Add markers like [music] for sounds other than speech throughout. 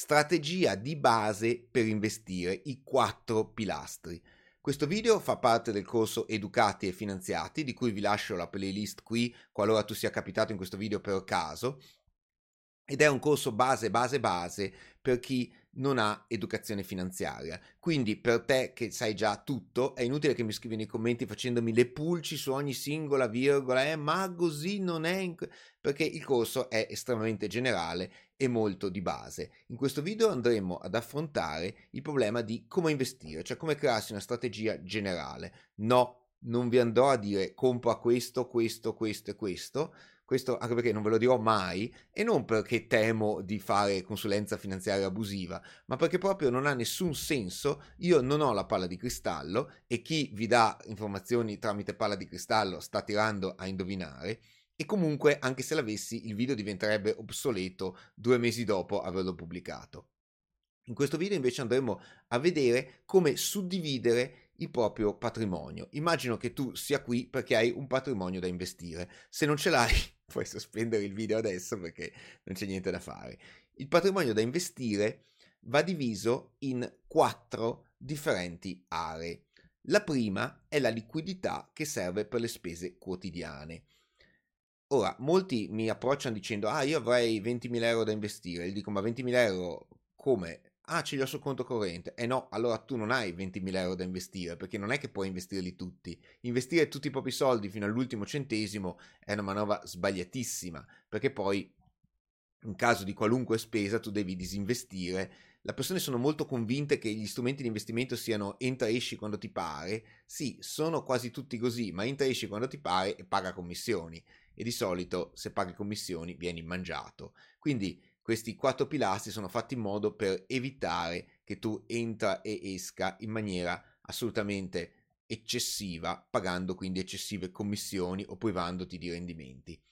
strategia di base per investire, i quattro pilastri. Questo video fa parte del corso Educati e Finanziati, di cui vi lascio la playlist qui qualora tu sia capitato in questo video per caso, ed è un corso base, base, base per chi non ha educazione finanziaria. Quindi per te che sai già tutto, è inutile che mi scrivi nei commenti facendomi le pulci su ogni singola virgola, eh, ma così non è, in... perché il corso è estremamente generale e molto di base. In questo video andremo ad affrontare il problema di come investire, cioè come crearsi una strategia generale. No, non vi andrò a dire compra questo, questo, questo e questo, questo anche perché non ve lo dirò mai e non perché temo di fare consulenza finanziaria abusiva, ma perché proprio non ha nessun senso. Io non ho la palla di cristallo e chi vi dà informazioni tramite palla di cristallo sta tirando a indovinare. E comunque, anche se l'avessi, il video diventerebbe obsoleto due mesi dopo averlo pubblicato. In questo video invece andremo a vedere come suddividere il proprio patrimonio. Immagino che tu sia qui perché hai un patrimonio da investire. Se non ce l'hai, [laughs] puoi sospendere il video adesso perché non c'è niente da fare. Il patrimonio da investire va diviso in quattro differenti aree. La prima è la liquidità che serve per le spese quotidiane. Ora, molti mi approcciano dicendo, ah, io avrei 20.000 euro da investire. Gli dico, ma 20.000 euro come? Ah, ce li ho sul conto corrente. Eh no, allora tu non hai 20.000 euro da investire, perché non è che puoi investirli tutti. Investire tutti i propri soldi fino all'ultimo centesimo è una manovra sbagliatissima, perché poi in caso di qualunque spesa tu devi disinvestire. Le persone sono molto convinte che gli strumenti di investimento siano entra e esci quando ti pare. Sì, sono quasi tutti così, ma entra e esci quando ti pare e paga commissioni. E di solito se paghi commissioni vieni mangiato. Quindi questi quattro pilastri sono fatti in modo per evitare che tu entra e esca in maniera assolutamente eccessiva, pagando quindi eccessive commissioni o privandoti di rendimenti.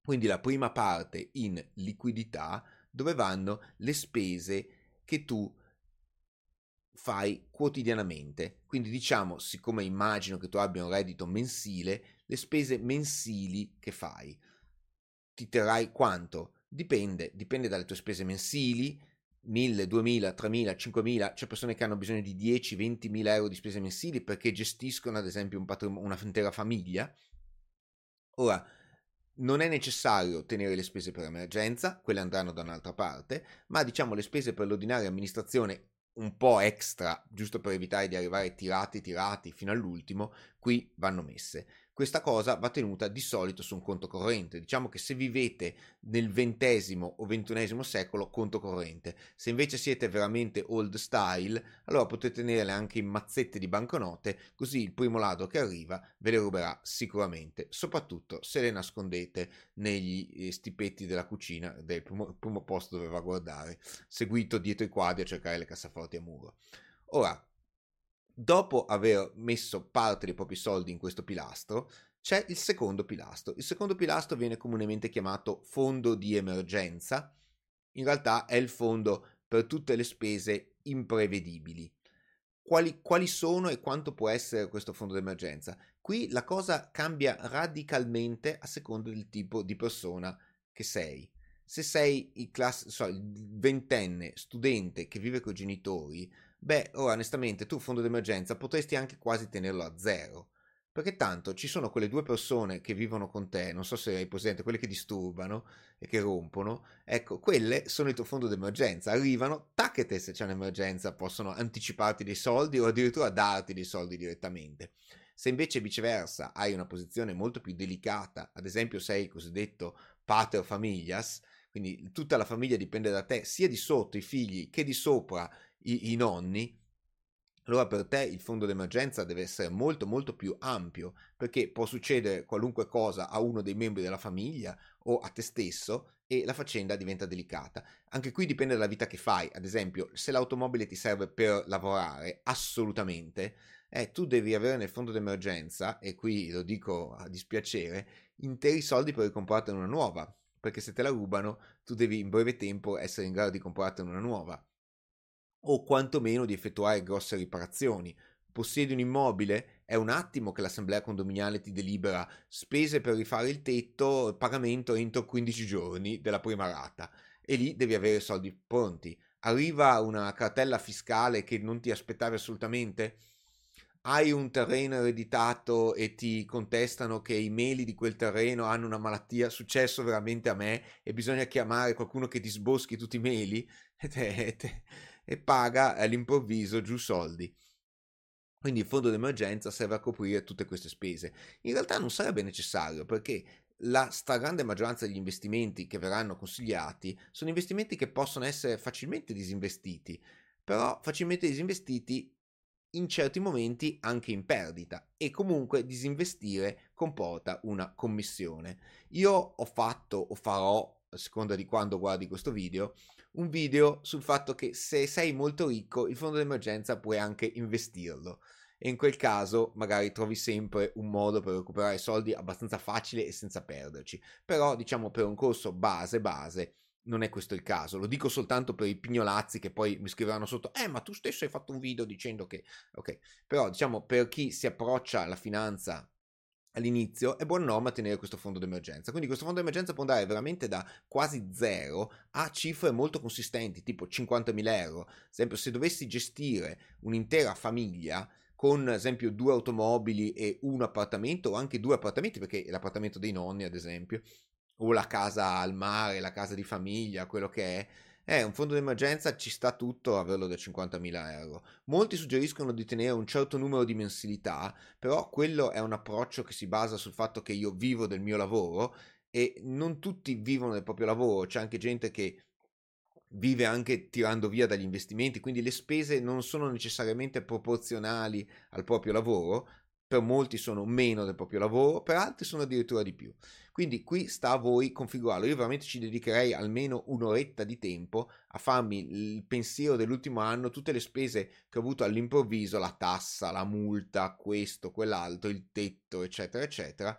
Quindi la prima parte in liquidità dove vanno le spese che tu fai quotidianamente. Quindi diciamo, siccome immagino che tu abbia un reddito mensile, le spese mensili che fai. Ti terrai quanto? Dipende, dipende dalle tue spese mensili, 1000, 2000, 3000, 5000, c'è persone che hanno bisogno di 10, 20 mila euro di spese mensili perché gestiscono ad esempio un patrim- una intera famiglia. Ora, non è necessario tenere le spese per emergenza, quelle andranno da un'altra parte, ma diciamo le spese per l'ordinaria amministrazione un po' extra, giusto per evitare di arrivare tirati, tirati fino all'ultimo, qui vanno messe questa cosa va tenuta di solito su un conto corrente. Diciamo che se vivete nel XX o XXI secolo, conto corrente. Se invece siete veramente old style, allora potete tenerle anche in mazzette di banconote, così il primo ladro che arriva ve le ruberà sicuramente, soprattutto se le nascondete negli eh, stipetti della cucina, del primo, primo posto dove va a guardare, seguito dietro i quadri a cercare le cassaforti a muro. Ora, dopo aver messo parte dei propri soldi in questo pilastro, c'è il secondo pilastro. Il secondo pilastro viene comunemente chiamato fondo di emergenza. In realtà è il fondo per tutte le spese imprevedibili. Quali, quali sono e quanto può essere questo fondo di emergenza? Qui la cosa cambia radicalmente a seconda del tipo di persona che sei. Se sei il, class- so, il ventenne studente che vive con i genitori, Beh, ora onestamente tu fondo d'emergenza potresti anche quasi tenerlo a zero. Perché tanto ci sono quelle due persone che vivono con te, non so se hai presente, quelle che disturbano e che rompono, ecco, quelle sono il tuo fondo d'emergenza, arrivano, tacchete se c'è un'emergenza, possono anticiparti dei soldi o addirittura darti dei soldi direttamente. Se invece viceversa hai una posizione molto più delicata, ad esempio sei il cosiddetto pater familias, quindi tutta la famiglia dipende da te, sia di sotto i figli che di sopra i, i nonni, allora per te il fondo d'emergenza deve essere molto molto più ampio perché può succedere qualunque cosa a uno dei membri della famiglia o a te stesso e la faccenda diventa delicata. Anche qui dipende dalla vita che fai, ad esempio se l'automobile ti serve per lavorare, assolutamente, eh, tu devi avere nel fondo d'emergenza, e qui lo dico a dispiacere, interi soldi per ricomprartene una nuova, perché se te la rubano tu devi in breve tempo essere in grado di comprartene una nuova o quantomeno di effettuare grosse riparazioni. Possiedi un immobile? È un attimo che l'assemblea condominiale ti delibera spese per rifare il tetto, pagamento entro 15 giorni della prima rata. e lì devi avere soldi pronti. Arriva una cartella fiscale che non ti aspettavi assolutamente? hai un terreno ereditato e ti contestano che i meli di quel terreno hanno una malattia, successo veramente a me, e bisogna chiamare qualcuno che ti sboschi tutti i meli [laughs] e, paga all'improvviso giù soldi. Quindi il fondo d'emergenza serve a coprire tutte queste spese. In realtà non sarebbe necessario perché la stragrande maggioranza degli investimenti che verranno consigliati sono investimenti che possono essere facilmente disinvestiti, però facilmente disinvestiti in certi momenti anche in perdita e comunque disinvestire comporta una commissione. Io ho fatto o farò, a seconda di quando guardi questo video, un video sul fatto che se sei molto ricco il fondo d'emergenza puoi anche investirlo. E in quel caso magari trovi sempre un modo per recuperare soldi abbastanza facile e senza perderci. Però diciamo per un corso base base non è questo il caso, lo dico soltanto per i pignolazzi che poi mi scriveranno sotto, eh ma tu stesso hai fatto un video dicendo che, ok, però diciamo per chi si approccia alla finanza all'inizio è buona norma tenere questo fondo d'emergenza. Quindi questo fondo d'emergenza può andare veramente da quasi zero a cifre molto consistenti, tipo 50.000 euro. Ad esempio, se dovessi gestire un'intera famiglia con, ad esempio, due automobili e un appartamento, o anche due appartamenti, perché l'appartamento dei nonni, ad esempio, o la casa al mare, la casa di famiglia, quello che è, eh, un fondo d'emergenza ci sta tutto averlo da 50.000 euro. Molti suggeriscono di tenere un certo numero di mensilità, però quello è un approccio che si basa sul fatto che io vivo del mio lavoro e non tutti vivono del proprio lavoro, c'è anche gente che vive anche tirando via dagli investimenti, quindi le spese non sono necessariamente proporzionali al proprio lavoro, per molti sono meno del proprio lavoro, per altri sono addirittura di più. Quindi qui sta a voi configurarlo. Io veramente ci dedicherei almeno un'oretta di tempo a farmi il pensiero dell'ultimo anno, tutte le spese che ho avuto all'improvviso, la tassa, la multa, questo, quell'altro, il tetto, eccetera, eccetera.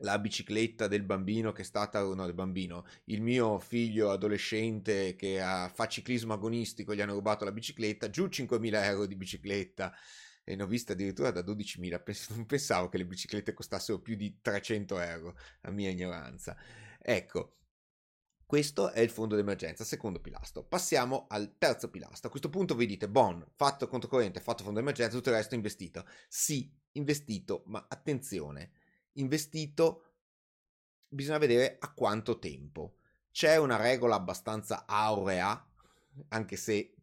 La bicicletta del bambino che è stata, no, del bambino, il mio figlio adolescente che fa ciclismo agonistico, gli hanno rubato la bicicletta, giù 5.000 euro di bicicletta e ne ho viste addirittura da 12.000. non pensavo che le biciclette costassero più di 300 euro, la mia ignoranza. Ecco, questo è il fondo d'emergenza, secondo pilastro. Passiamo al terzo pilastro. A questo punto vi dite, bon, fatto conto corrente, fatto fondo d'emergenza, tutto il resto investito. Sì, investito, ma attenzione, investito bisogna vedere a quanto tempo. C'è una regola abbastanza aurea, anche se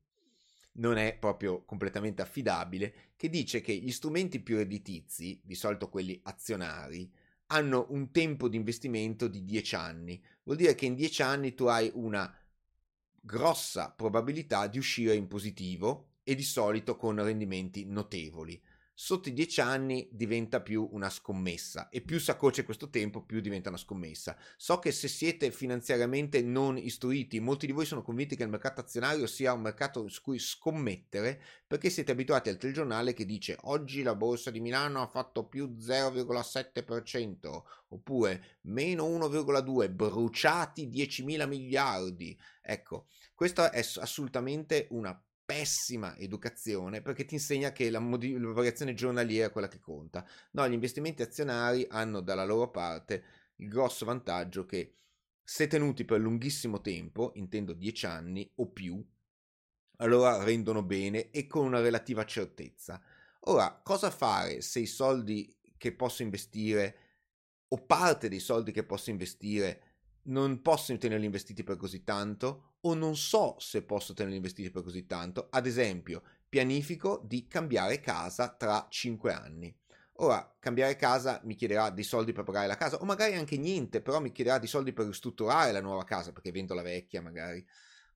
non è proprio completamente affidabile, che dice che gli strumenti più redditizi, di solito quelli azionari, hanno un tempo di investimento di 10 anni. Vuol dire che in 10 anni tu hai una grossa probabilità di uscire in positivo e di solito con rendimenti notevoli sotto i 10 anni diventa più una scommessa e più si accorce questo tempo più diventa una scommessa. So che se siete finanziariamente non istruiti, molti di voi sono convinti che il mercato azionario sia un mercato su cui scommettere perché siete abituati al telegiornale che dice oggi la borsa di Milano ha fatto più 0,7% oppure meno 1,2 bruciati 10 mila miliardi. Ecco, questa è assolutamente una pessima educazione perché ti insegna che la, mod- la variazione giornaliera è quella che conta. No, gli investimenti azionari hanno dalla loro parte il grosso vantaggio che se tenuti per lunghissimo tempo, intendo 10 anni o più, allora rendono bene e con una relativa certezza. Ora, cosa fare se i soldi che posso investire o parte dei soldi che posso investire non posso tenerli investiti per così tanto o non so se posso tenerli investiti per così tanto. Ad esempio, pianifico di cambiare casa tra 5 anni. Ora, cambiare casa mi chiederà dei soldi per pagare la casa, o magari anche niente, però mi chiederà dei soldi per ristrutturare la nuova casa, perché vendo la vecchia magari.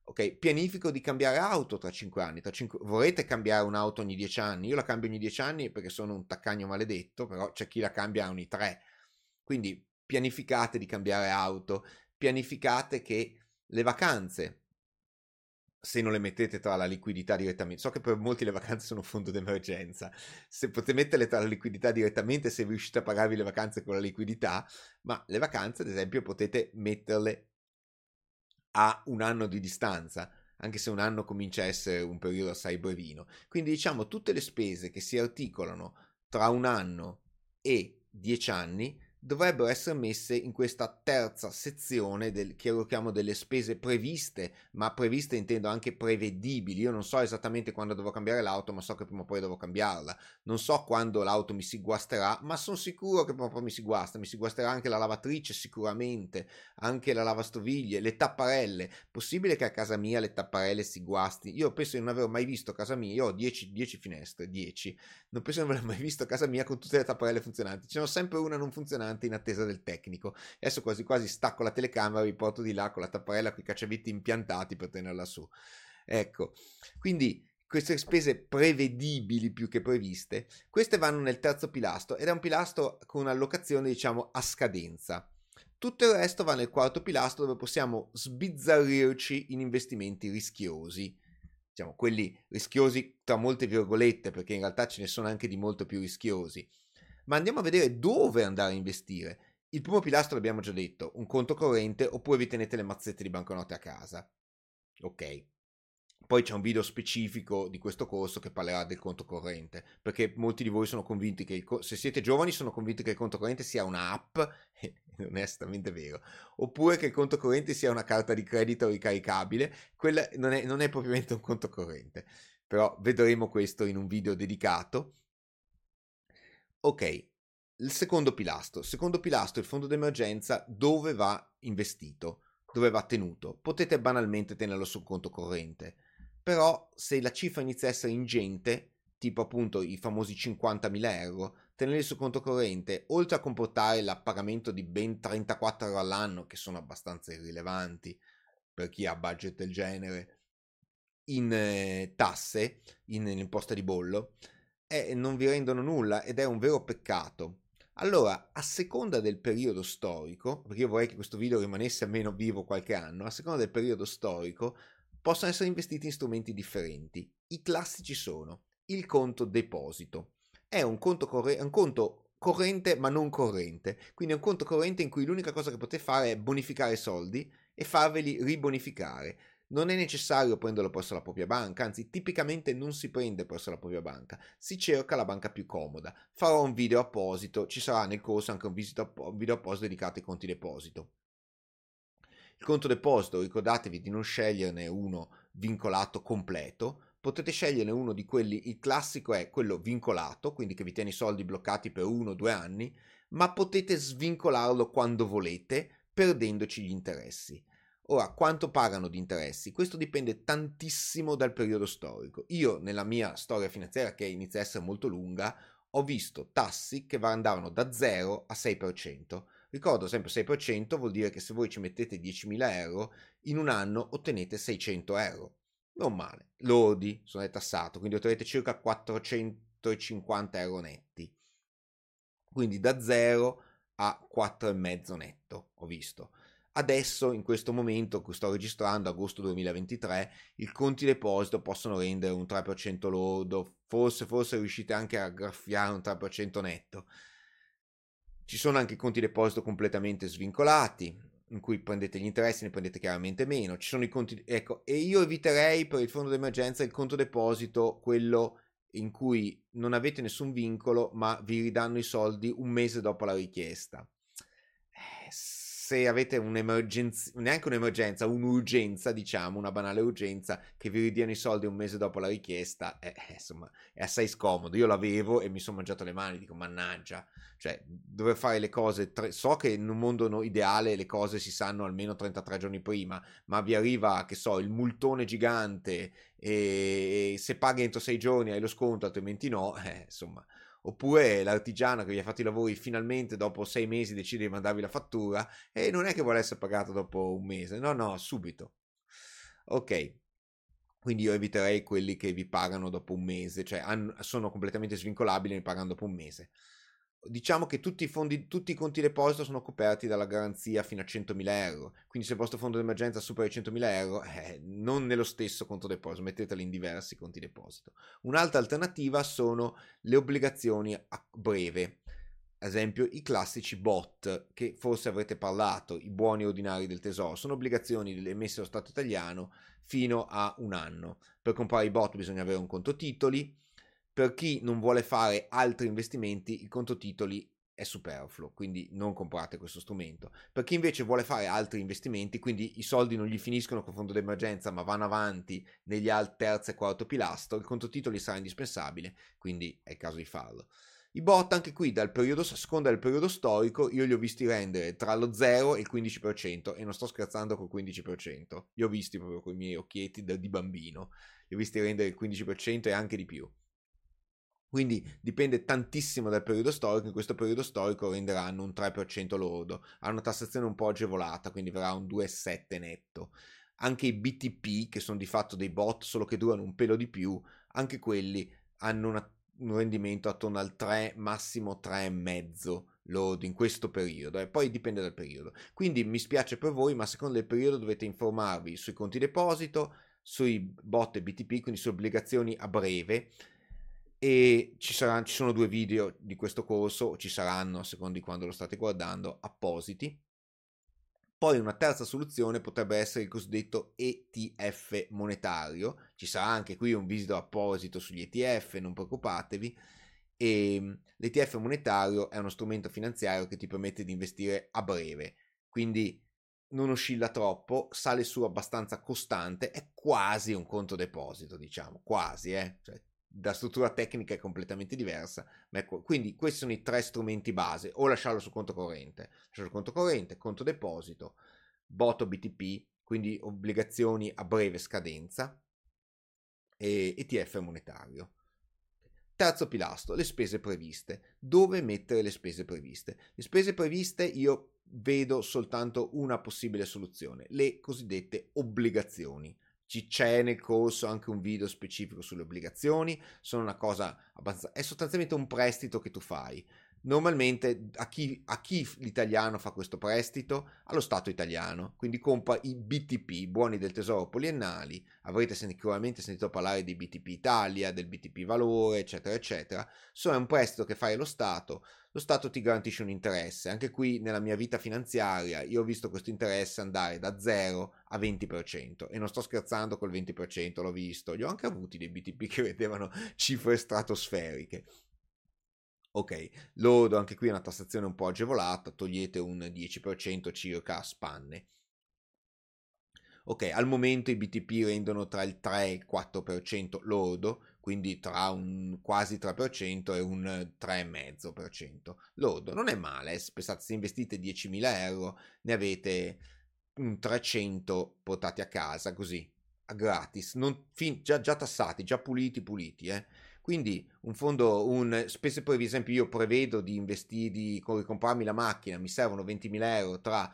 Ok, pianifico di cambiare auto tra 5 anni. Tra 5... Vorrete cambiare un'auto ogni 10 anni? Io la cambio ogni 10 anni perché sono un taccagno maledetto, però c'è chi la cambia ogni 3. Quindi pianificate di cambiare auto, pianificate che le vacanze, se non le mettete tra la liquidità direttamente, so che per molti le vacanze sono un fondo d'emergenza, se potete metterle tra la liquidità direttamente se riuscite a pagarvi le vacanze con la liquidità, ma le vacanze ad esempio potete metterle a un anno di distanza, anche se un anno comincia a essere un periodo assai brevino. Quindi diciamo tutte le spese che si articolano tra un anno e dieci anni dovrebbero essere messe in questa terza sezione del, che io chiamo delle spese previste, ma previste intendo anche prevedibili. Io non so esattamente quando devo cambiare l'auto, ma so che prima o poi devo cambiarla. Non so quando l'auto mi si guasterà, ma sono sicuro che prima o poi mi si guasta. Mi si guasterà anche la lavatrice, sicuramente, anche la lavastoviglie, le tapparelle. Possibile che a casa mia le tapparelle si guasti? Io penso di non aver mai visto a casa mia, io ho 10, 10 finestre, 10. Non penso di non aver mai visto a casa mia con tutte le tapparelle funzionanti. Ce n'è sempre una non funzionante funzionante in attesa del tecnico. Adesso quasi quasi stacco la telecamera e vi porto di là con la tapparella con i cacciaviti impiantati per tenerla su. Ecco, quindi queste spese prevedibili più che previste, queste vanno nel terzo pilastro ed è un pilastro con un'allocazione diciamo a scadenza. Tutto il resto va nel quarto pilastro dove possiamo sbizzarrirci in investimenti rischiosi. Diciamo, quelli rischiosi tra molte virgolette, perché in realtà ce ne sono anche di molto più rischiosi ma andiamo a vedere dove andare a investire. Il primo pilastro l'abbiamo già detto, un conto corrente oppure vi tenete le mazzette di banconote a casa. Ok. Poi c'è un video specifico di questo corso che parlerà del conto corrente, perché molti di voi sono convinti che, il, se siete giovani, sono convinti che il conto corrente sia un'app, [laughs] e non è estremamente vero, oppure che il conto corrente sia una carta di credito ricaricabile, quella non è, non è propriamente un conto corrente, però vedremo questo in un video dedicato. Ok, il secondo pilastro. Il secondo pilastro, il fondo d'emergenza, dove va investito, dove va tenuto. Potete banalmente tenerlo sul conto corrente, però se la cifra inizia a essere ingente, tipo appunto i famosi 50.000 euro, tenerli sul conto corrente, oltre a comportare l'appagamento di ben 34 euro all'anno, che sono abbastanza irrilevanti per chi ha budget del genere, in eh, tasse, in, in imposta di bollo, e non vi rendono nulla ed è un vero peccato. Allora, a seconda del periodo storico, perché io vorrei che questo video rimanesse almeno vivo qualche anno, a seconda del periodo storico possono essere investiti in strumenti differenti. I classici sono il conto deposito. È un conto, corre- un conto corrente ma non corrente, quindi è un conto corrente in cui l'unica cosa che potete fare è bonificare soldi e farveli ribonificare. Non è necessario prenderlo presso la propria banca, anzi tipicamente non si prende presso la propria banca, si cerca la banca più comoda. Farò un video apposito, ci sarà nel corso anche un, video apposito dedicato ai conti deposito. Il conto deposito, ricordatevi di non sceglierne uno vincolato completo, potete sceglierne uno di quelli, il classico è quello vincolato, quindi che vi tiene i soldi bloccati per uno o due anni, ma potete svincolarlo quando volete, perdendoci gli interessi. Ora, quanto pagano di interessi? Questo dipende tantissimo dal periodo storico. Io, nella mia storia finanziaria, che inizia a essere molto lunga, ho visto tassi che andavano da 0 a 6%. Ricordo sempre 6% vuol dire che se voi ci mettete 10.000 euro, in un anno ottenete 600 euro. Non male. Lodi, sono tassato, quindi ottenete circa 450 euro netti. Quindi da 0 a 4,5 netto, ho visto. Adesso, in questo momento che sto registrando, agosto 2023, i conti deposito possono rendere un 3% lordo, forse, forse riuscite anche a graffiare un 3% netto. Ci sono anche conti deposito completamente svincolati, in cui prendete gli interessi, ne prendete chiaramente meno. Ci sono i conti, ecco, e io eviterei per il fondo d'emergenza il conto deposito, quello in cui non avete nessun vincolo, ma vi ridanno i soldi un mese dopo la richiesta. Se avete un'emergenza, neanche un'emergenza, un'urgenza, diciamo, una banale urgenza, che vi ridiano i soldi un mese dopo la richiesta, eh, eh insomma, è assai scomodo. Io l'avevo e mi sono mangiato le mani, dico, mannaggia, cioè, dover fare le cose, tre... so che in un mondo ideale le cose si sanno almeno 33 giorni prima, ma vi arriva, che so, il multone gigante e se paghi entro 6 giorni hai lo sconto, altrimenti no, eh, insomma oppure l'artigiano che vi ha fatto i lavori finalmente dopo sei mesi decide di mandarvi la fattura e non è che vuole essere pagato dopo un mese, no, no, subito. Ok, quindi io eviterei quelli che vi pagano dopo un mese, cioè sono completamente svincolabili e mi pagano dopo un mese diciamo che tutti i, fondi, tutti i conti deposito sono coperti dalla garanzia fino a 100.000 euro. Quindi se il vostro fondo d'emergenza supera i 100.000 euro, [laughs] eh, non nello stesso conto deposito, metteteli in diversi conti deposito. Un'altra alternativa sono le obbligazioni a breve. Ad esempio i classici bot che forse avrete parlato, i buoni ordinari del tesoro, sono obbligazioni emesse dallo Stato italiano fino a un anno. Per comprare i bot bisogna avere un conto titoli, per chi non vuole fare altri investimenti, il conto titoli è superfluo, quindi non comprate questo strumento. Per chi invece vuole fare altri investimenti, quindi i soldi non gli finiscono col fondo d'emergenza, ma vanno avanti negli al terzo e quarto pilastro, il conto titoli sarà indispensabile, quindi è il caso di farlo. I bot anche qui dal periodo, a seconda del periodo storico io li ho visti rendere tra lo 0 e il 15% e non sto scherzando col 15%, li ho visti proprio con i miei occhietti da, di bambino, li ho visti rendere il 15% e anche di più. Quindi dipende tantissimo dal periodo storico, in questo periodo storico renderanno un 3% lordo, ha una tassazione un po' agevolata, quindi verrà un 2,7 netto. Anche i BTP, che sono di fatto dei bot, solo che durano un pelo di più, anche quelli hanno una, un rendimento attorno al 3, massimo 3,5 lordo in questo periodo, e poi dipende dal periodo. Quindi mi spiace per voi, ma secondo il periodo dovete informarvi sui conti deposito, sui bot e BTP, quindi su obbligazioni a breve, e ci, saranno, ci sono due video di questo corso, ci saranno, a seconda di quando lo state guardando, appositi. Poi una terza soluzione potrebbe essere il cosiddetto ETF monetario, ci sarà anche qui un video apposito sugli ETF, non preoccupatevi. E ehm, l'ETF monetario è uno strumento finanziario che ti permette di investire a breve, quindi non oscilla troppo, sale su abbastanza costante, è quasi un conto deposito, diciamo, quasi, eh? cioè, da struttura tecnica è completamente diversa. Quindi questi sono i tre strumenti base, o lasciarlo su conto corrente, lasciarlo su conto corrente, conto deposito, botto BTP, quindi obbligazioni a breve scadenza e ETF monetario. Terzo pilastro, le spese previste. Dove mettere le spese previste? Le spese previste io vedo soltanto una possibile soluzione, le cosiddette obbligazioni c'è nel corso anche un video specifico sulle obbligazioni, sono una cosa abbastanza... è sostanzialmente un prestito che tu fai. Normalmente a chi, a chi, l'italiano fa questo prestito? Allo Stato italiano, quindi compra i BTP, buoni del tesoro poliennali, avrete sicuramente sentito parlare di BTP Italia, del BTP Valore, eccetera, eccetera. Sono un prestito che fai allo Stato, lo Stato ti garantisce un interesse. Anche qui nella mia vita finanziaria io ho visto questo interesse andare da 0 a 20% e non sto scherzando col 20%, l'ho visto. Li ho anche avuti dei BTP [laughs] che vedevano cifre stratosferiche. Ok, lodo anche qui una tassazione un po' agevolata, togliete un 10% circa a spanne. Ok, al momento i BTP rendono tra il 3 e il 4% lordo, quindi tra un quasi 3% e un 3,5% lordo. Non è male, eh, pensate, se investite 10.000 euro ne avete un 300 portati a casa così, gratis, non, fin, già, già, tassati, già puliti, puliti. Eh. Quindi un fondo, un, spese per esempio io prevedo di investire, di comprarmi la macchina, mi servono 20.000 euro tra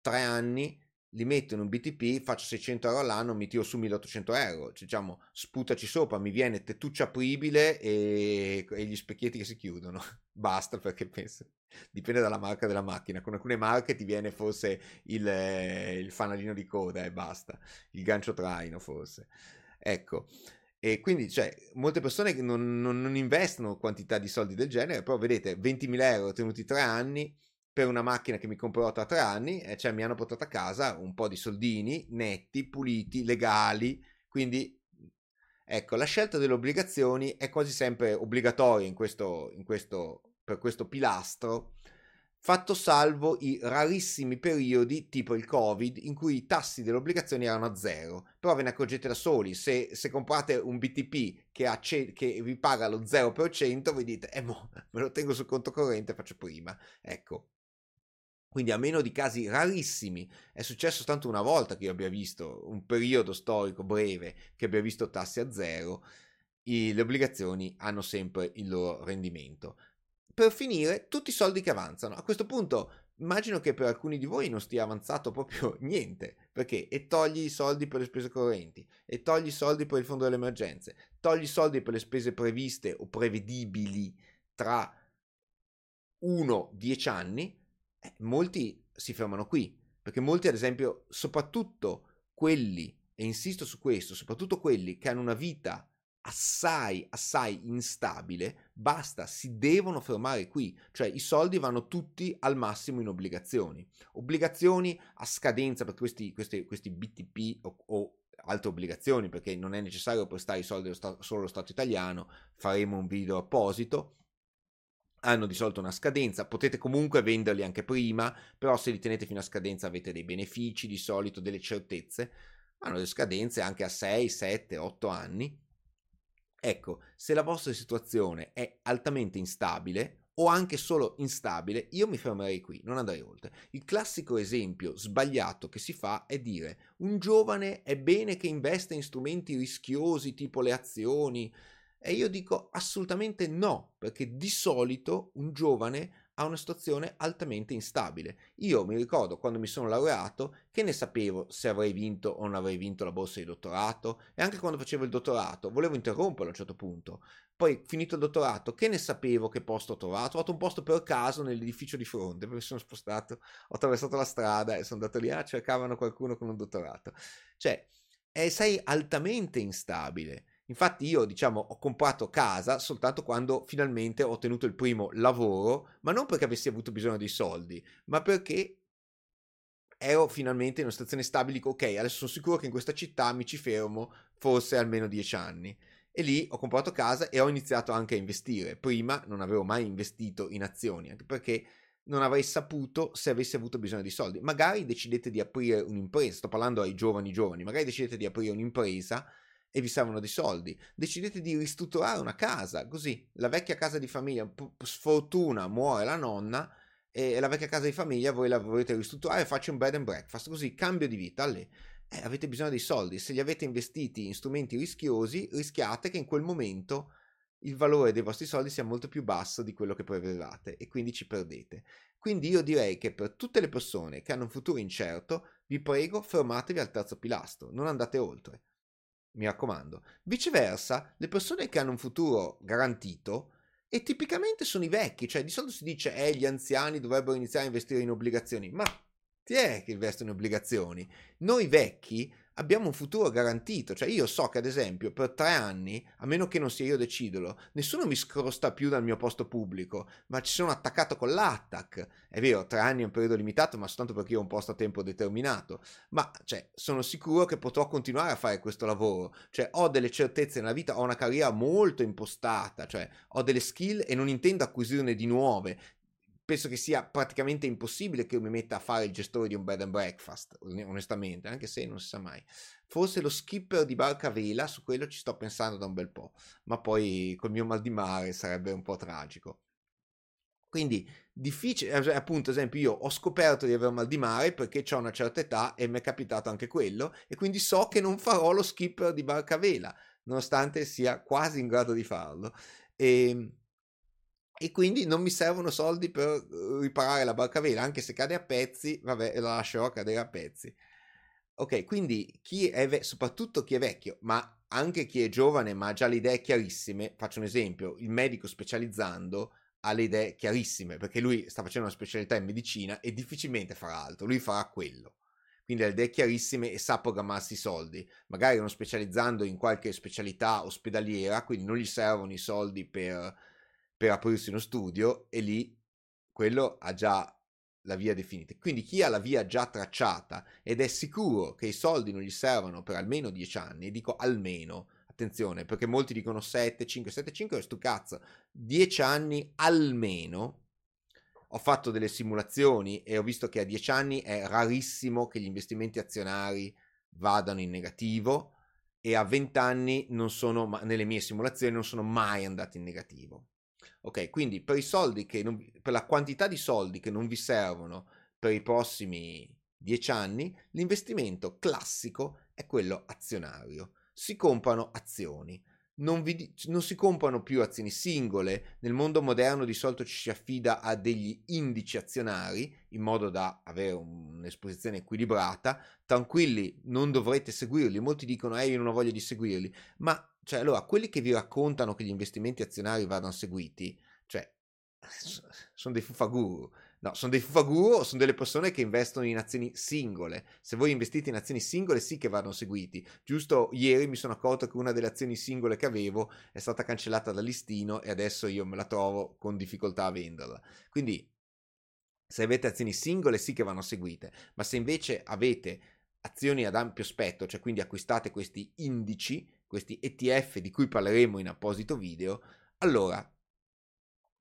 tre anni, li metto in un BTP, faccio 600 euro all'anno, mi tiro su 1800 euro, cioè, diciamo, sputaci sopra, mi viene tettuccia apribile e, e gli specchietti che si chiudono, [laughs] basta perché penso, dipende dalla marca della macchina, con alcune marche ti viene forse il, il fanalino di coda e basta, il gancio traino forse, ecco. E quindi, cioè, molte persone non, non, non investono quantità di soldi del genere, però vedete, 20.000 euro tenuti tre anni, per una macchina che mi comprerò tra tre anni, eh, cioè mi hanno portato a casa un po' di soldini netti, puliti, legali, quindi ecco, la scelta delle obbligazioni è quasi sempre obbligatoria in questo, in questo, per questo pilastro, fatto salvo i rarissimi periodi tipo il Covid in cui i tassi delle obbligazioni erano a zero, però ve ne accorgete da soli, se, se comprate un BTP che, ha, che, vi paga lo 0%, voi dite, eh mo, [laughs] me lo tengo sul conto corrente, faccio prima, ecco. Quindi a meno di casi rarissimi, è successo tanto una volta che io abbia visto un periodo storico breve che abbia visto tassi a zero, i, le obbligazioni hanno sempre il loro rendimento. Per finire, tutti i soldi che avanzano. A questo punto immagino che per alcuni di voi non stia avanzato proprio [laughs] niente, perché e togli i soldi per le spese correnti, e togli i soldi per il fondo delle emergenze, togli i soldi per le spese previste o prevedibili tra 1-10 anni, eh, molti si fermano qui, perché molti, ad esempio, soprattutto quelli, e insisto su questo, soprattutto quelli che hanno una vita assai, assai instabile, basta, si devono fermare qui, cioè i soldi vanno tutti al massimo in obbligazioni. Obbligazioni a scadenza per questi, questi, questi BTP o, o altre obbligazioni, perché non è necessario prestare i soldi solo allo Stato italiano, faremo un video apposito hanno di solito una scadenza, potete comunque venderli anche prima, però se li tenete fino a scadenza avete dei benefici, di solito delle certezze, hanno delle scadenze anche a 6, 7, 8 anni. Ecco, se la vostra situazione è altamente instabile o anche solo instabile, io mi fermerei qui, non andrei oltre. Il classico esempio sbagliato che si fa è dire un giovane è bene che investa in strumenti rischiosi tipo le azioni, e io dico assolutamente no, perché di solito un giovane ha una situazione altamente instabile. Io mi ricordo quando mi sono laureato che ne sapevo se avrei vinto o non avrei vinto la borsa di dottorato e anche quando facevo il dottorato volevo interromperlo a un certo punto. Poi finito il dottorato che ne sapevo che posto ho trovato? Ho trovato un posto per caso nell'edificio di fronte, mi sono spostato, ho attraversato la strada e sono andato lì, ah cercavano qualcuno con un dottorato. Cioè, eh, sei altamente instabile Infatti io, diciamo, ho comprato casa soltanto quando finalmente ho ottenuto il primo lavoro, ma non perché avessi avuto bisogno di soldi, ma perché ero finalmente in una situazione stabile, dico ok, adesso sono sicuro che in questa città mi ci fermo forse almeno dieci anni. E lì ho comprato casa e ho iniziato anche a investire. Prima non avevo mai investito in azioni, anche perché non avrei saputo se avessi avuto bisogno di soldi. Magari decidete di aprire un'impresa, sto parlando ai giovani giovani, magari decidete di aprire un'impresa e vi servono dei soldi. Decidete di ristrutturare una casa, così la vecchia casa di famiglia, sfortuna, muore la nonna e la vecchia casa di famiglia voi la volete ristrutturare, faccio un bed and breakfast, così cambio di vita, allè. Eh, avete bisogno dei soldi, se li avete investiti in strumenti rischiosi, rischiate che in quel momento il valore dei vostri soldi sia molto più basso di quello che prevedevate e quindi ci perdete. Quindi io direi che per tutte le persone che hanno un futuro incerto, vi prego fermatevi al terzo pilastro, non andate oltre mi raccomando. Viceversa, le persone che hanno un futuro garantito e tipicamente sono i vecchi, cioè di solito si dice eh gli anziani dovrebbero iniziare a investire in obbligazioni, ma chi è che investe in obbligazioni? Noi vecchi abbiamo un futuro garantito. Cioè, io so che, ad esempio, per tre anni, a meno che non sia io a decidolo, nessuno mi scrosta più dal mio posto pubblico, ma ci sono attaccato con l'attack. È vero, tre anni è un periodo limitato, ma soltanto perché io ho un posto a tempo determinato. Ma, cioè, sono sicuro che potrò continuare a fare questo lavoro. Cioè, ho delle certezze nella vita, ho una carriera molto impostata, cioè, ho delle skill e non intendo acquisirne di nuove penso che sia praticamente impossibile che io mi metta a fare il gestore di un bed and breakfast, onestamente, anche se non si sa mai. Forse lo skipper di barca vela, su quello ci sto pensando da un bel po', ma poi col mio mal di mare sarebbe un po' tragico. Quindi difficile, appunto, esempio, io ho scoperto di avere mal di mare perché ho una certa età e mi è capitato anche quello, e quindi so che non farò lo skipper di barca vela, nonostante sia quasi in grado di farlo. E ehm, e quindi non mi servono soldi per uhm, riparare la barca vela, anche se cade a pezzi, vabbè, la lascerò cadere a pezzi. Ok, quindi chi è ve- soprattutto chi è vecchio, ma anche chi è giovane ma ha già le idee chiarissime, faccio un esempio, il medico specializzando ha le idee chiarissime, perché lui sta facendo una specialità in medicina e difficilmente farà altro, lui farà quello. Quindi ha le idee chiarissime e sa programmarsi i soldi. Magari non specializzando in qualche specialità ospedaliera, quindi non gli servono i soldi per per aprirsi uno studio e lì quello ha già la via definita. Quindi chi ha la via già tracciata ed è sicuro che i soldi non gli servono per almeno 10 anni, dico almeno, attenzione, perché molti dicono 7, 5, 7, 5, sto cazzo, 10 anni almeno. Ho fatto delle simulazioni e ho visto che a 10 anni è rarissimo che gli investimenti azionari vadano in negativo e a 20 anni non sono, nelle mie simulazioni, non sono mai andati in negativo. Ok, quindi per i soldi che non, per la quantità di soldi che non vi servono per i prossimi 10 anni, l'investimento classico è quello azionario. Si comprano azioni. Non, vi, non, si comprano più azioni singole, nel mondo moderno di solito ci si affida a degli indici azionari in modo da avere un'esposizione equilibrata, tranquilli, non dovrete seguirli, molti dicono eh io non ho voglia di seguirli, ma cioè, allora, quelli che vi raccontano che gli investimenti azionari vadano seguiti, cioè, [laughs] sono dei fufaguru. No, sono dei fufaguru sono delle persone che investono in azioni singole. Se voi investite in azioni singole, sì che vanno seguiti. Giusto ieri mi sono accorto che una delle azioni singole che avevo è stata cancellata dal listino e adesso io me la trovo con difficoltà a venderla. Quindi, se avete azioni singole, sì che vanno seguite. Ma se invece avete azioni ad ampio spettro, cioè quindi acquistate questi indici, questi ETF di cui parleremo in apposito video, allora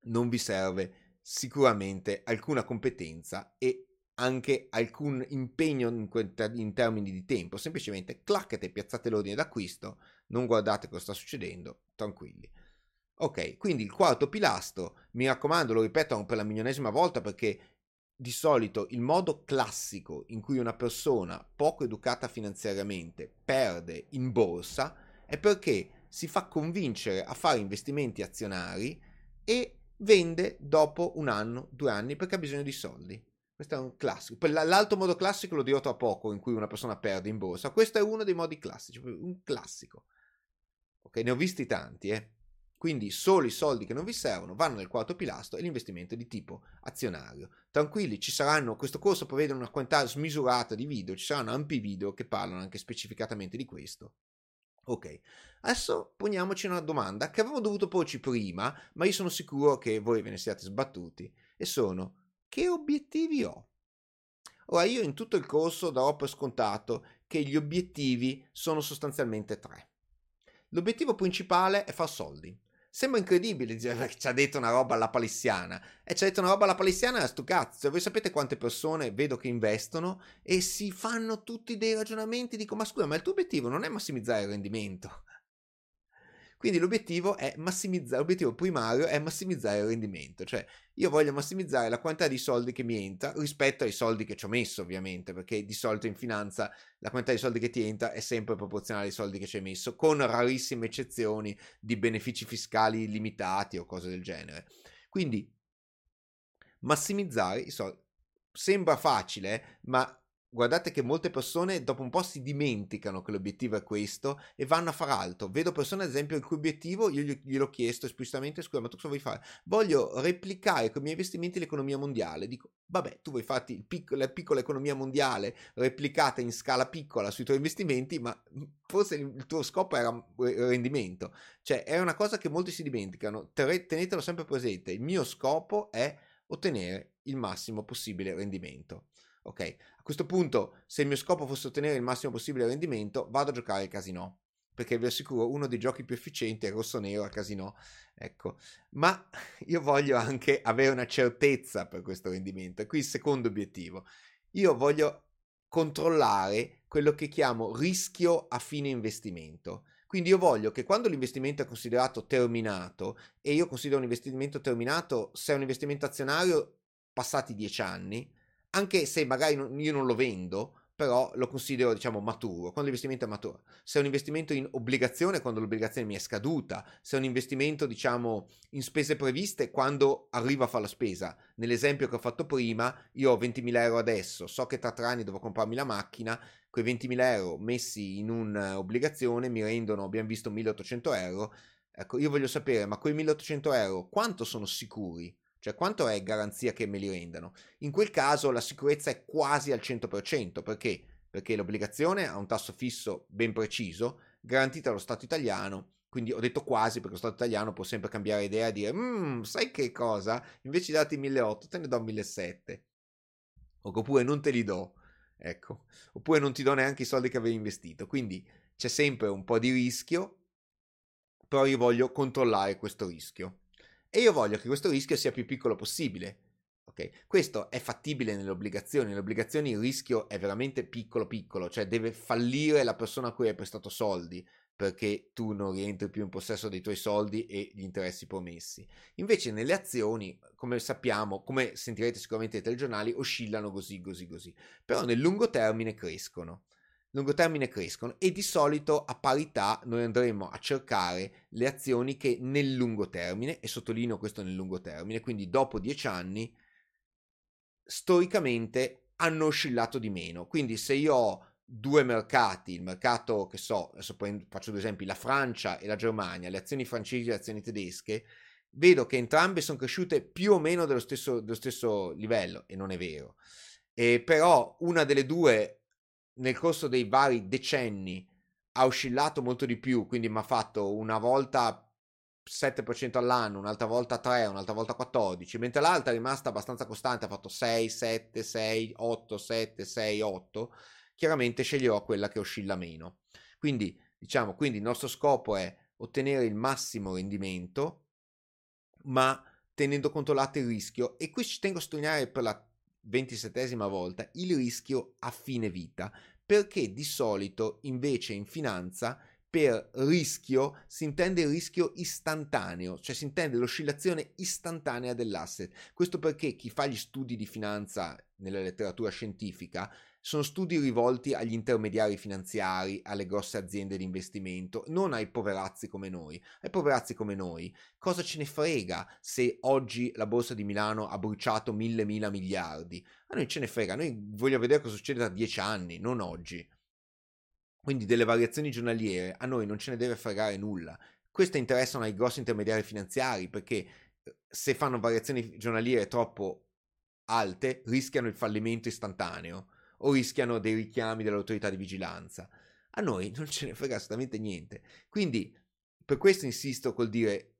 non vi serve sicuramente alcuna competenza e anche alcun impegno in, in, termini di tempo, semplicemente claccate, piazzate l'ordine d'acquisto, non guardate cosa sta succedendo, tranquilli. Ok, quindi il quarto pilastro, mi raccomando, lo ripeto per la milionesima volta perché di solito il modo classico in cui una persona poco educata finanziariamente perde in borsa è perché si fa convincere a fare investimenti azionari e vende dopo un anno, due anni perché ha bisogno di soldi. Questo è un classico. L'altro modo classico lo dirò tra poco in cui una persona perde in borsa. Questo è uno dei modi classici, un classico. Ok, ne ho visti tanti, eh. Quindi solo i soldi che non vi servono vanno nel quarto pilastro e l'investimento di tipo azionario. Tranquilli, ci saranno, questo corso prevede una quantità smisurata di video, ci saranno ampi video che parlano anche specificatamente di questo. Ok, adesso poniamoci una domanda che avevo dovuto porci prima, ma io sono sicuro che voi ve ne siate sbattuti, e sono che obiettivi ho? Ora io in tutto il corso darò per scontato che gli obiettivi sono sostanzialmente tre. L'obiettivo principale è far soldi. Sembra incredibile dire che ci ha detto una roba alla palissiana. E ci ha detto una roba alla palissiana a sto cazzo. Voi sapete quante persone vedo che investono e si fanno tutti dei ragionamenti. Dico, ma scusa, ma il tuo obiettivo non è massimizzare il rendimento. Quindi l'obiettivo è massimizzare, l'obiettivo primario è massimizzare il rendimento, cioè io voglio massimizzare la quantità di soldi che mi entra rispetto ai soldi che ci ho messo ovviamente, perché di solito in finanza la quantità di soldi che ti entra è sempre proporzionale ai soldi che ci hai messo, con rarissime eccezioni di benefici fiscali limitati o cose del genere. Quindi massimizzare i soldi sembra facile, ma guardate che molte persone dopo un po' si dimenticano che l'obiettivo è questo e vanno a fare altro. Vedo persone, ad esempio, il cui obiettivo, io gliel'ho chiesto esplicitamente, scusa, ma tu cosa vuoi fare? Voglio replicare con i miei investimenti l'economia mondiale. Dico, vabbè, tu vuoi farti pic- la piccola economia mondiale replicata in scala piccola sui tuoi investimenti, ma forse il tuo scopo era rendimento. Cioè, è una cosa che molti si dimenticano. Tenetelo sempre presente. Il mio scopo è ottenere il massimo possibile rendimento. Ok, questo punto, se il mio scopo fosse ottenere il massimo possibile rendimento, vado a giocare al casino. Perché vi assicuro, uno dei giochi più efficienti è rosso-nero a casino. Ecco, ma [laughs] io voglio anche avere una certezza per questo rendimento. E qui il secondo obiettivo. Io voglio controllare quello che chiamo rischio a fine investimento. Quindi io voglio che quando l'investimento è considerato terminato, e io considero un investimento terminato se è un investimento azionario passati dieci anni, anche se magari non, io non lo vendo, però lo considero diciamo maturo, quando l'investimento è maturo. Se è un investimento in obbligazione, quando l'obbligazione mi è scaduta, se è un investimento diciamo in spese previste, quando arrivo a fare la spesa. Nell'esempio che ho fatto prima, io ho 20.000 euro adesso, so che tra tre anni devo comprarmi la macchina, quei 20.000 euro messi in un'obbligazione mi rendono, abbiamo visto, 1.800 euro. Ecco, io voglio sapere, ma quei 1.800 euro quanto sono sicuri? Cioè, quanto è garanzia che me li rendano? In quel caso la sicurezza è quasi al 100%, perché? Perché l'obbligazione ha un tasso fisso ben preciso, garantita dallo Stato italiano, quindi ho detto quasi perché lo Stato italiano può sempre cambiare idea e dire, mmm, sai che cosa? Invece di darti 1.800 te ne do 1.700. Oppure non te li do, ecco. Oppure non ti do neanche i soldi che avevi investito. Quindi c'è sempre un po' di rischio, però io voglio controllare questo rischio e io voglio che questo rischio sia più piccolo possibile. Okay? Questo è fattibile nelle obbligazioni. Nelle obbligazioni il rischio è veramente piccolo piccolo, cioè deve fallire la persona a cui hai prestato soldi perché tu non rientri più in possesso dei tuoi soldi e gli interessi promessi. Invece nelle azioni, come sappiamo, come sentirete sicuramente dai telegiornali, oscillano così, così, così. Però nel lungo termine crescono lungo termine crescono e di solito a parità noi andremo a cercare le azioni che nel lungo termine, e sottolineo questo nel lungo termine, quindi dopo dieci anni, storicamente hanno oscillato di meno. Quindi se io ho due mercati, il mercato che so, adesso faccio due esempi, la Francia e la Germania, le azioni francesi e le azioni tedesche, vedo che entrambe sono cresciute più o meno dello stesso, dello stesso livello, e non è vero. E però una delle due nel corso dei vari decenni ha oscillato molto di più, quindi mi ha fatto una volta 7% all'anno, un'altra volta 3, un'altra volta 14, mentre l'altra è rimasta abbastanza costante, ha fatto 6, 7, 6, 8, 7, 6, 8, chiaramente sceglierò quella che oscilla meno. Quindi, diciamo, quindi il nostro scopo è ottenere il massimo rendimento, ma tenendo controllato il rischio e qui ci tengo a sottolineare per la 27esima volta il rischio a fine vita perché di solito invece in finanza per rischio si intende il rischio istantaneo, cioè si intende l'oscillazione istantanea dell'asset. Questo perché chi fa gli studi di finanza nella letteratura scientifica sono studi rivolti agli intermediari finanziari, alle grosse aziende di investimento, non ai poverazzi come noi. Ai poverazzi come noi, cosa ce ne frega se oggi la borsa di Milano ha bruciato mille mila miliardi? A noi ce ne frega, noi vogliamo vedere cosa succede tra dieci anni, non oggi. Quindi delle variazioni giornaliere a noi non ce ne deve fregare nulla. Queste interessano ai grossi intermediari finanziari perché eh, se fanno variazioni giornaliere troppo alte rischiano il fallimento istantaneo o rischiano dei richiami dell'autorità di vigilanza. A noi non ce ne frega assolutamente niente. Quindi per questo insisto col dire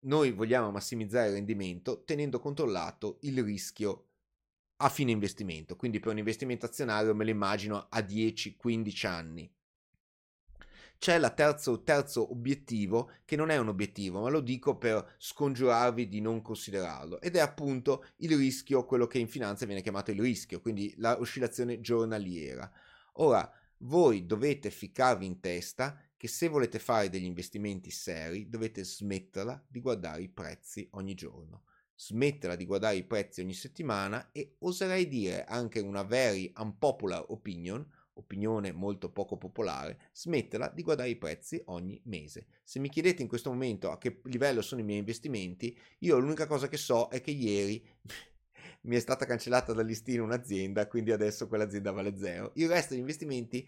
noi vogliamo massimizzare il rendimento tenendo controllato il rischio a fine investimento. Quindi per un investimento azionario me lo immagino a 10-15 anni c'è il terzo, terzo obiettivo che non è un obiettivo, ma lo dico per scongiurarvi di non considerarlo, ed è appunto il rischio, quello che in finanza viene chiamato il rischio, quindi l'oscillazione giornaliera. Ora, voi dovete ficcarvi in testa che se volete fare degli investimenti seri dovete smetterla di guardare i prezzi ogni giorno, smetterla di guardare i prezzi ogni settimana e oserei dire anche una very unpopular opinion, opinione molto poco popolare, smetterla di guardare i prezzi ogni mese. Se mi chiedete in questo momento a che livello sono i miei investimenti, io l'unica cosa che so è che ieri [laughs] mi è stata cancellata dal listino un'azienda, quindi adesso quell'azienda vale zero. Il resto degli investimenti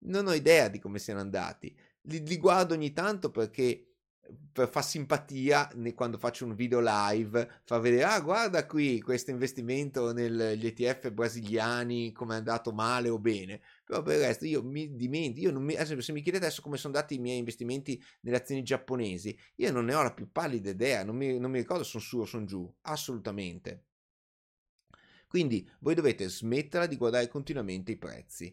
non ho idea di come siano andati. Li, li guardo ogni tanto perché per far simpatia quando faccio un video live, fa vedere, ah guarda qui questo investimento negli ETF brasiliani, come è andato male o bene, però per il resto io mi dimentico, io mi, esempio, se mi chiedete adesso come sono andati i miei investimenti nelle azioni giapponesi, io non ne ho la più pallida idea, non mi, non mi ricordo se sono su o sono giù, assolutamente. Quindi voi dovete smetterla di guardare continuamente i prezzi.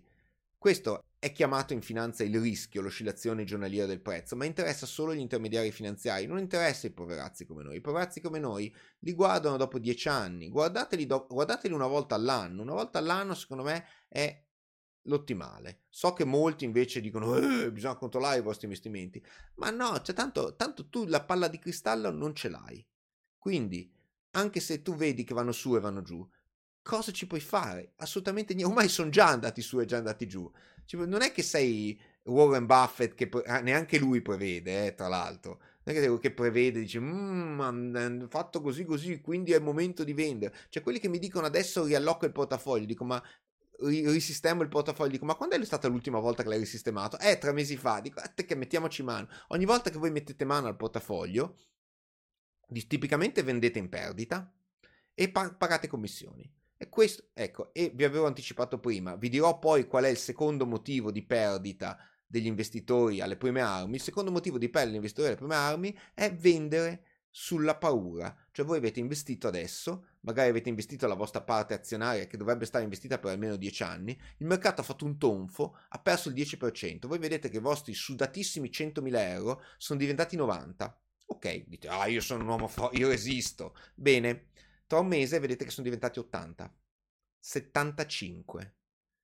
Questo è chiamato in finanza il rischio, l'oscillazione giornaliera del prezzo, ma interessa solo gli intermediari finanziari, non interessa i poverazzi come noi. I poverazzi come noi li guardano dopo dieci anni, guardateli, do- guardateli una volta all'anno, una volta all'anno secondo me è l'ottimale. So che molti invece dicono eh, bisogna controllare i vostri investimenti, ma no, cioè tanto, tanto tu la palla di cristallo non ce l'hai. Quindi, anche se tu vedi che vanno su e vanno giù, cosa ci puoi fare? Assolutamente niente. Ormai sono già andati su e già andati giù. Cioè, non è che sei Warren Buffett che ah, neanche lui prevede, eh, tra l'altro. Che, prevede, dice, mmm, fatto così così, quindi è il momento di vendere. Cioè, quelli che mi dicono adesso riallocco il portafoglio, dico, ma risistemo il portafoglio, dico, ma quando è stata l'ultima volta che l'hai risistemato? Eh, tre mesi fa. Dico, te che mettiamoci mano. Ogni volta che voi mettete mano al portafoglio, tipicamente vendete in perdita e pagate commissioni. E questo, ecco, e vi avevo anticipato prima, vi dirò poi qual è il secondo motivo di perdita degli investitori alle prime armi. Il secondo motivo di perdita degli investitori alle prime armi è vendere sulla paura. Cioè voi avete investito adesso, magari avete investito la vostra parte azionaria che dovrebbe stare investita per almeno 10 anni, il mercato ha fatto un tonfo, ha perso il 10%, voi vedete che i vostri sudatissimi 100.000 euro sono diventati 90. Ok, dite, ah io sono un uomo forte, io resisto. Bene, tra un mese vedete che sono diventati 80, 75.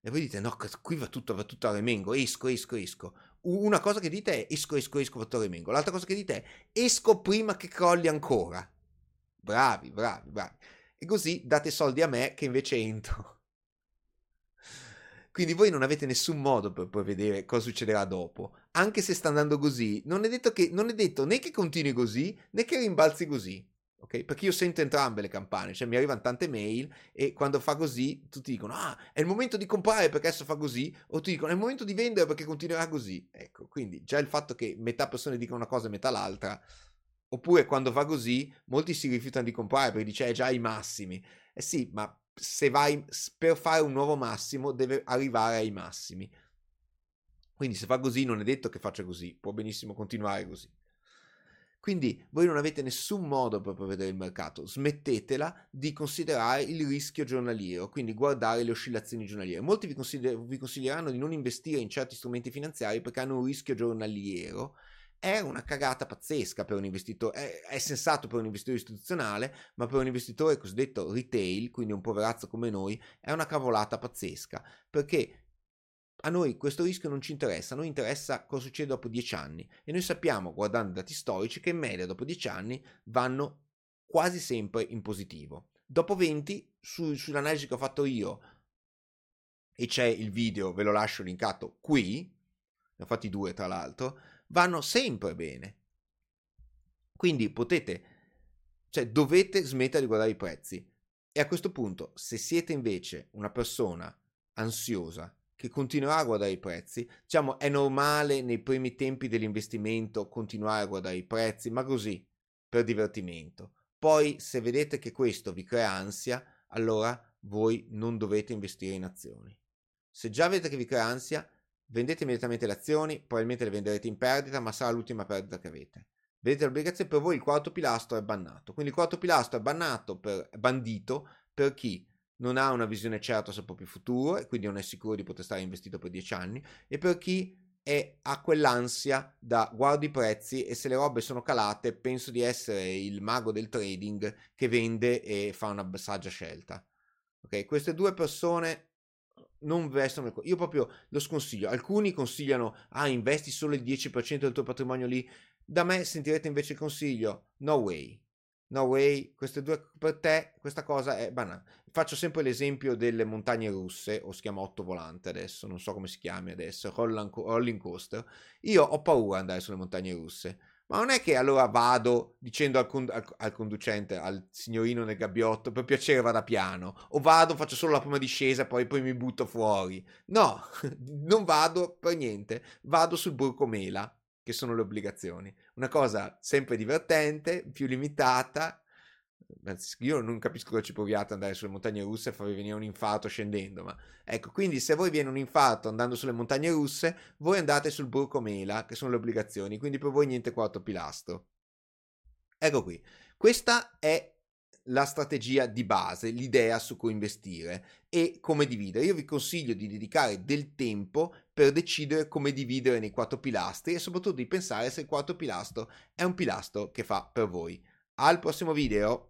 E voi dite, no, qui va tutto, va tutto a remengo, esco, esco, esco. Una cosa che dite è esco, esco, esco, va tutto a remengo. L'altra cosa che dite è esco prima che crolli ancora. Bravi, bravi, bravi. E così date soldi a me che invece entro. Quindi voi non avete nessun modo per prevedere cosa succederà dopo. Anche se sta andando così, non è detto, che, non è detto né che continui così né che rimbalzi così ok? Perché io sento entrambe le campane, cioè mi arrivano tante mail e quando fa così tutti dicono ah è il momento di comprare perché adesso fa così o ti dicono è il momento di vendere perché continuerà così, ecco, quindi già il fatto che metà persone dicono una cosa e metà l'altra, oppure quando va così molti si rifiutano di comprare perché dice è già ai massimi, eh sì, ma se vai per fare un nuovo massimo deve arrivare ai massimi. Quindi se fa così non è detto che faccia così, può benissimo continuare così. Quindi voi non avete nessun modo per prevedere il mercato, smettetela di considerare il rischio giornaliero, quindi guardare le oscillazioni giornaliere. Molti vi, consider- vi consiglieranno di non investire in certi strumenti finanziari perché hanno un rischio giornaliero è una cagata pazzesca per un investitore, è, è, sensato per un investitore istituzionale, ma per un investitore cosiddetto retail, quindi un poverazzo come noi, è una cavolata pazzesca, perché a noi questo rischio non ci interessa, a noi interessa cosa succede dopo dieci anni e noi sappiamo, guardando dati storici, che in media dopo dieci anni vanno quasi sempre in positivo. Dopo 20, su, sull'analisi che ho fatto io, e c'è il video, ve lo lascio linkato qui, ne ho fatti due tra l'altro, vanno sempre bene. Quindi potete, cioè dovete smettere di guardare i prezzi. E a questo punto, se siete invece una persona ansiosa che continuerà a guardare i prezzi, diciamo è normale nei primi tempi dell'investimento continuare a guardare i prezzi, ma così, per divertimento. Poi se vedete che questo vi crea ansia, allora voi non dovete investire in azioni. Se già vedete che vi crea ansia, vendete immediatamente le azioni, probabilmente le venderete in perdita, ma sarà l'ultima perdita che avete. Vedete le obbligazioni, per voi il quarto pilastro è bannato. Quindi il quarto pilastro è bannato per, è bandito per chi non ha una visione certa sul proprio futuro e quindi non è sicuro di poter stare investito per 10 anni e per chi è, ha quell'ansia da guardo i prezzi e se le robe sono calate penso di essere il mago del trading che vende e fa una saggia scelta. Ok, queste due persone non vestono io proprio lo sconsiglio. Alcuni consigliano ah investi solo il 10% del tuo patrimonio lì. Da me sentirete invece il consiglio no way. No way, queste due per te, questa cosa è banale. Faccio sempre l'esempio delle montagne russe, o si chiama Otto Volante adesso, non so come si chiami adesso, Rolling Coaster. Io ho paura di andare sulle montagne russe, ma non è che allora vado dicendo al, con- al, conducente, al signorino nel gabbiotto, per piacere vada piano, o vado, faccio solo la prima discesa poi, poi mi butto fuori. No, [laughs] non vado per niente, vado sul burco mela che sono le obbligazioni. Una cosa sempre divertente, più limitata. Io non capisco cosa ci proviate ad andare sulle montagne russe e farvi venire un infarto scendendo, ma ecco, quindi se voi viene un infarto andando sulle montagne russe, voi andate sul Burco Mela, che sono le obbligazioni, quindi per voi niente quarto pilastro. Ecco qui. Questa è la strategia di base, l'idea su cui investire e come dividere. Io vi consiglio di dedicare del tempo per decidere come dividere nei quattro pilastri e soprattutto di pensare se il quarto pilastro è un pilastro che fa per voi. Al prossimo video!